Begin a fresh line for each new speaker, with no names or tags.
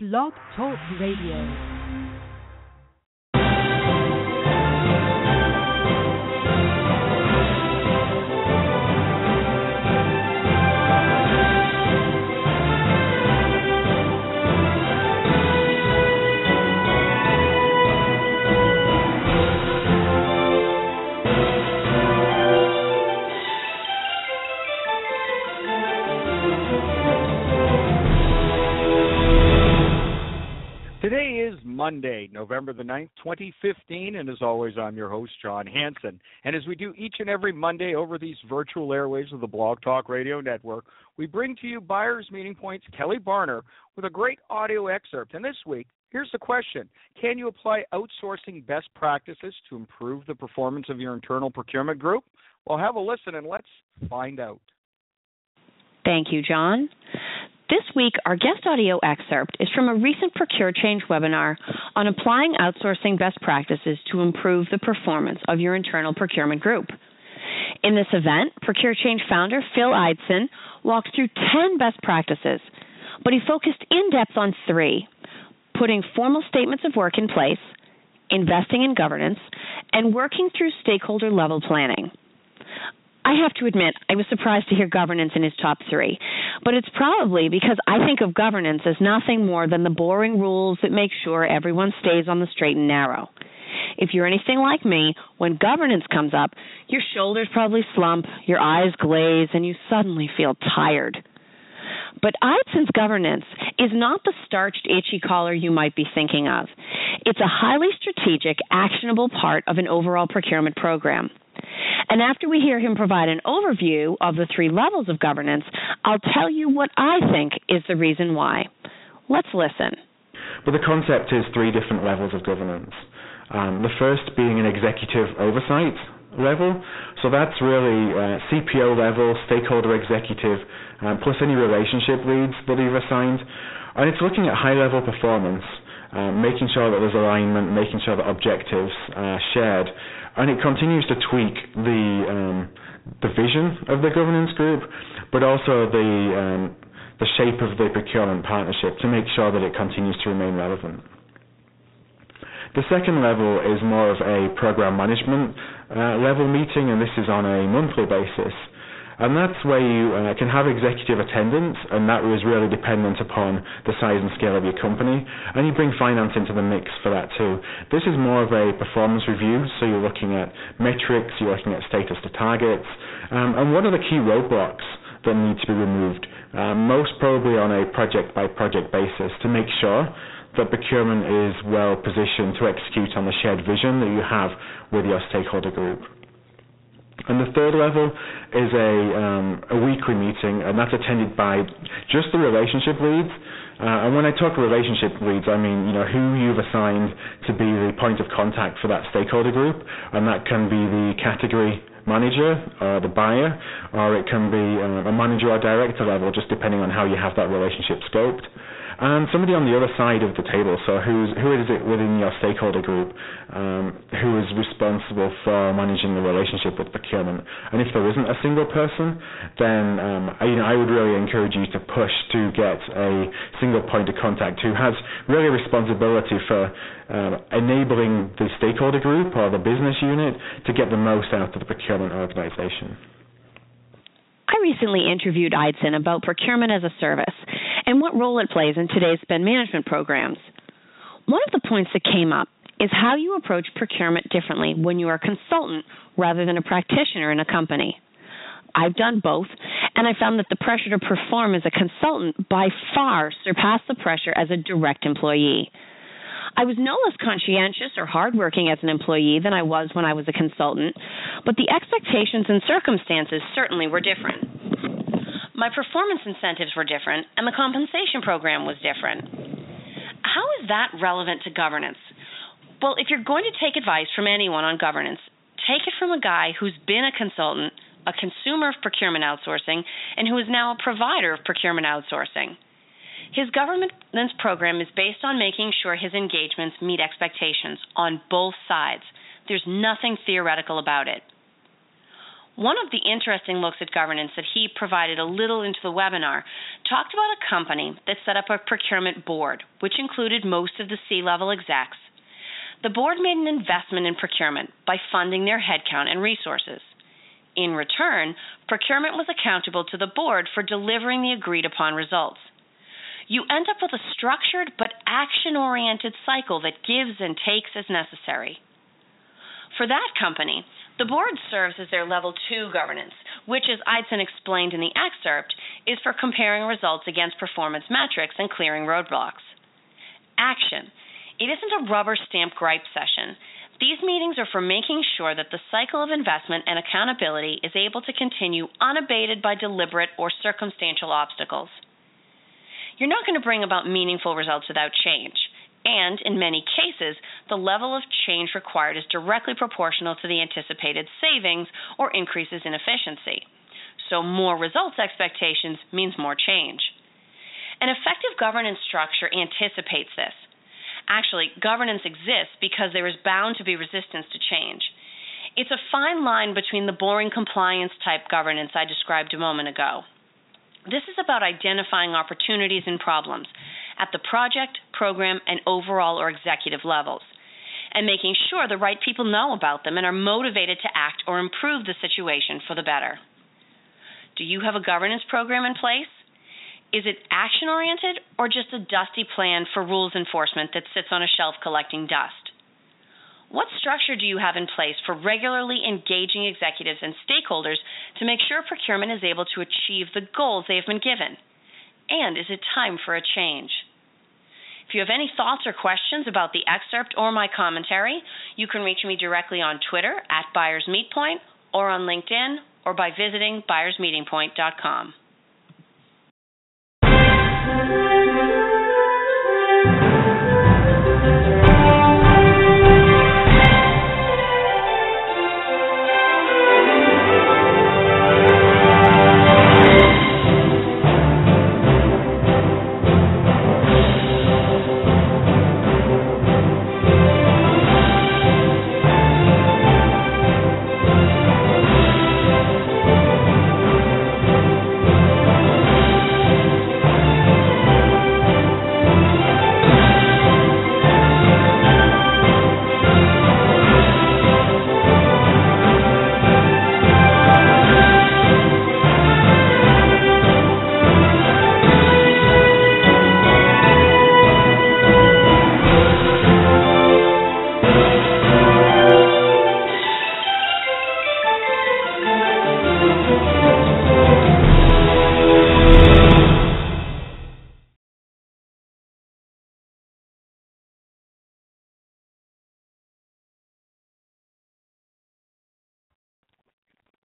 Blog Talk Radio.
Monday, November the 9th, 2015. And as always, I'm your host, John Hanson. And as we do each and every Monday over these virtual airways of the Blog Talk Radio Network, we bring to you Buyers Meeting Points Kelly Barner with a great audio excerpt. And this week, here's the question Can you apply outsourcing best practices to improve the performance of your internal procurement group? Well, have a listen and let's find out.
Thank you, John. This week, our guest audio excerpt is from a recent ProcureChange webinar on applying outsourcing best practices to improve the performance of your internal procurement group. In this event, ProcureChange founder Phil Ideson walked through 10 best practices, but he focused in depth on three putting formal statements of work in place, investing in governance, and working through stakeholder level planning. I have to admit, I was surprised to hear governance in his top three. But it's probably because I think of governance as nothing more than the boring rules that make sure everyone stays on the straight and narrow. If you're anything like me, when governance comes up, your shoulders probably slump, your eyes glaze, and you suddenly feel tired. But Ideson's governance is not the starched, itchy collar you might be thinking of. It's a highly strategic, actionable part of an overall procurement program. And after we hear him provide an overview of the three levels of governance, I'll tell you what I think is the reason why. Let's listen.
Well, the concept is three different levels of governance. Um, the first being an executive oversight level. So that's really uh, CPO level, stakeholder executive, um, plus any relationship leads that you've assigned. And it's looking at high level performance, uh, making sure that there's alignment, making sure that objectives are shared, and it continues to tweak the um, the vision of the governance group, but also the um, the shape of the procurement partnership to make sure that it continues to remain relevant. The second level is more of a program management uh, level meeting, and this is on a monthly basis. And that's where you uh, can have executive attendance, and that was really dependent upon the size and scale of your company. And you bring finance into the mix for that too. This is more of a performance review, so you're looking at metrics, you're looking at status to targets, um, and what are the key roadblocks that need to be removed, um, most probably on a project by project basis to make sure that procurement is well positioned to execute on the shared vision that you have with your stakeholder group. And the third level is a, um, a weekly meeting, and that's attended by just the relationship leads. Uh, and when I talk relationship leads, I mean you know who you've assigned to be the point of contact for that stakeholder group, and that can be the category manager or the buyer, or it can be uh, a manager or director level, just depending on how you have that relationship scoped and somebody on the other side of the table. So who's who is it within your stakeholder group um, who is responsible for managing the relationship with procurement? And if there isn't a single person, then um, I, you know I would really encourage you to push to get a single point of contact who has really responsibility for uh, enabling the stakeholder group or the business unit to get the most out of the procurement organization.
I recently interviewed Ideson about procurement as a service and what role it plays in today's spend management programs. One of the points that came up is how you approach procurement differently when you are a consultant rather than a practitioner in a company. I've done both, and I found that the pressure to perform as a consultant by far surpassed the pressure as a direct employee. I was no less conscientious or hardworking as an employee than I was when I was a consultant, but the expectations and circumstances certainly were different. My performance incentives were different, and the compensation program was different. How is that relevant to governance? Well, if you're going to take advice from anyone on governance, take it from a guy who's been a consultant, a consumer of procurement outsourcing, and who is now a provider of procurement outsourcing. His governance program is based on making sure his engagements meet expectations on both sides. There's nothing theoretical about it. One of the interesting looks at governance that he provided a little into the webinar talked about a company that set up a procurement board, which included most of the C level execs. The board made an investment in procurement by funding their headcount and resources. In return, procurement was accountable to the board for delivering the agreed upon results. You end up with a structured but action oriented cycle that gives and takes as necessary. For that company, the board serves as their level two governance, which, as Ideson explained in the excerpt, is for comparing results against performance metrics and clearing roadblocks. Action. It isn't a rubber stamp gripe session. These meetings are for making sure that the cycle of investment and accountability is able to continue unabated by deliberate or circumstantial obstacles. You're not going to bring about meaningful results without change and in many cases, the level of change required is directly proportional to the anticipated savings or increases in efficiency. So, more results expectations means more change. An effective governance structure anticipates this. Actually, governance exists because there is bound to be resistance to change. It's a fine line between the boring compliance type governance I described a moment ago. This is about identifying opportunities and problems at the project, program, and overall or executive levels, and making sure the right people know about them and are motivated to act or improve the situation for the better. Do you have a governance program in place? Is it action oriented or just a dusty plan for rules enforcement that sits on a shelf collecting dust? What structure do you have in place for regularly engaging executives and stakeholders to make sure procurement is able to achieve the goals they have been given? And is it time for a change? If you have any thoughts or questions about the excerpt or my commentary, you can reach me directly on Twitter at Buyers Meet Point or on LinkedIn or by visiting buyersmeetingpoint.com.